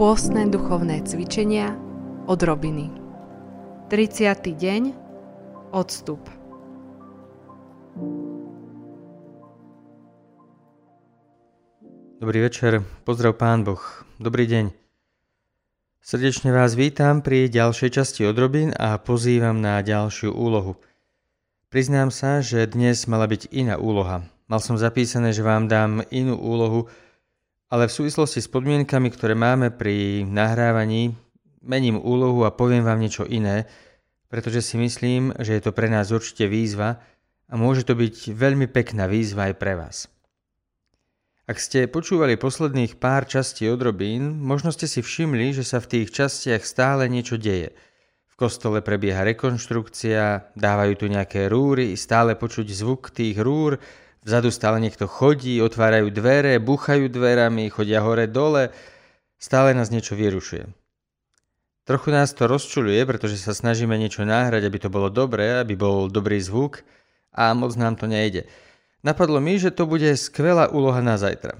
Pôstne duchovné cvičenia od Robiny 30. deň Odstup Dobrý večer, pozdrav Pán Boh, dobrý deň. Srdečne vás vítam pri ďalšej časti odrobín a pozývam na ďalšiu úlohu. Priznám sa, že dnes mala byť iná úloha. Mal som zapísané, že vám dám inú úlohu, ale v súvislosti s podmienkami, ktoré máme pri nahrávaní, mením úlohu a poviem vám niečo iné, pretože si myslím, že je to pre nás určite výzva a môže to byť veľmi pekná výzva aj pre vás. Ak ste počúvali posledných pár častí odrobín, možno ste si všimli, že sa v tých častiach stále niečo deje. V kostole prebieha rekonštrukcia, dávajú tu nejaké rúry, stále počuť zvuk tých rúr, vzadu stále niekto chodí, otvárajú dvere, buchajú dverami, chodia hore dole, stále nás niečo vyrušuje. Trochu nás to rozčuluje, pretože sa snažíme niečo náhrať, aby to bolo dobré, aby bol dobrý zvuk a moc nám to nejde. Napadlo mi, že to bude skvelá úloha na zajtra.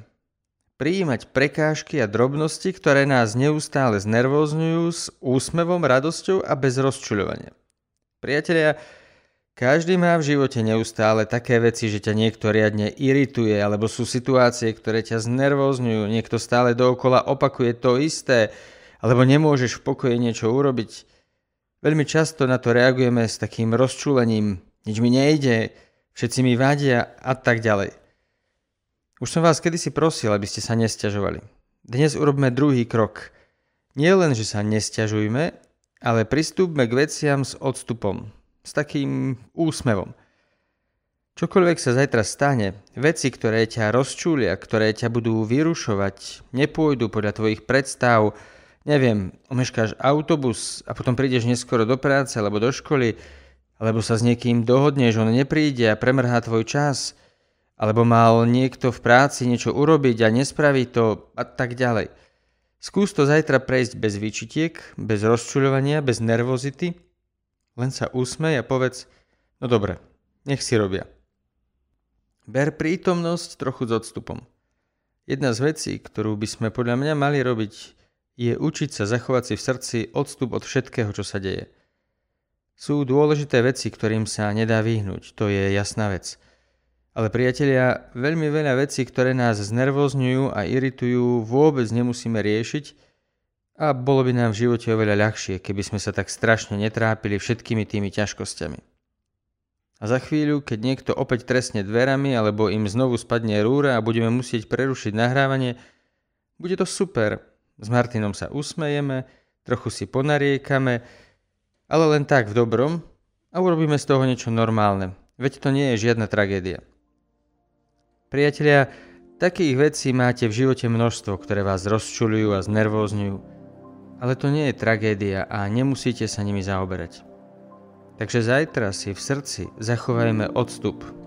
Prijímať prekážky a drobnosti, ktoré nás neustále znervozňujú s úsmevom, radosťou a bez rozčuľovania. Priatelia, každý má v živote neustále také veci, že ťa niekto riadne irituje, alebo sú situácie, ktoré ťa znervozňujú, niekto stále dookola opakuje to isté, alebo nemôžeš v pokoji niečo urobiť. Veľmi často na to reagujeme s takým rozčúlením, nič mi nejde, všetci mi vadia a tak ďalej. Už som vás kedysi prosil, aby ste sa nestiažovali. Dnes urobme druhý krok. Nie len, že sa nestiažujme, ale pristúpme k veciam s odstupom, s takým úsmevom. Čokoľvek sa zajtra stane, veci, ktoré ťa rozčúlia, ktoré ťa budú vyrušovať, nepôjdu podľa tvojich predstav, neviem, omeškáš autobus a potom prídeš neskoro do práce alebo do školy, alebo sa s niekým dohodneš, on nepríde a premrhá tvoj čas, alebo mal niekto v práci niečo urobiť a nespraví to a tak ďalej. Skús to zajtra prejsť bez výčitiek, bez rozčuľovania, bez nervozity, len sa usmej a povedz, no dobre, nech si robia. Ber prítomnosť trochu s odstupom. Jedna z vecí, ktorú by sme podľa mňa mali robiť, je učiť sa zachovať si v srdci odstup od všetkého, čo sa deje. Sú dôležité veci, ktorým sa nedá vyhnúť, to je jasná vec. Ale priatelia, veľmi veľa vecí, ktoré nás znervozňujú a iritujú, vôbec nemusíme riešiť a bolo by nám v živote oveľa ľahšie, keby sme sa tak strašne netrápili všetkými tými ťažkosťami. A za chvíľu, keď niekto opäť trestne dverami alebo im znovu spadne rúra a budeme musieť prerušiť nahrávanie, bude to super. S Martinom sa usmejeme, trochu si ponariekame, ale len tak v dobrom a urobíme z toho niečo normálne. Veď to nie je žiadna tragédia. Priatelia, takých vecí máte v živote množstvo, ktoré vás rozčulujú a znervózňujú. Ale to nie je tragédia a nemusíte sa nimi zaoberať. Takže zajtra si v srdci zachovajme odstup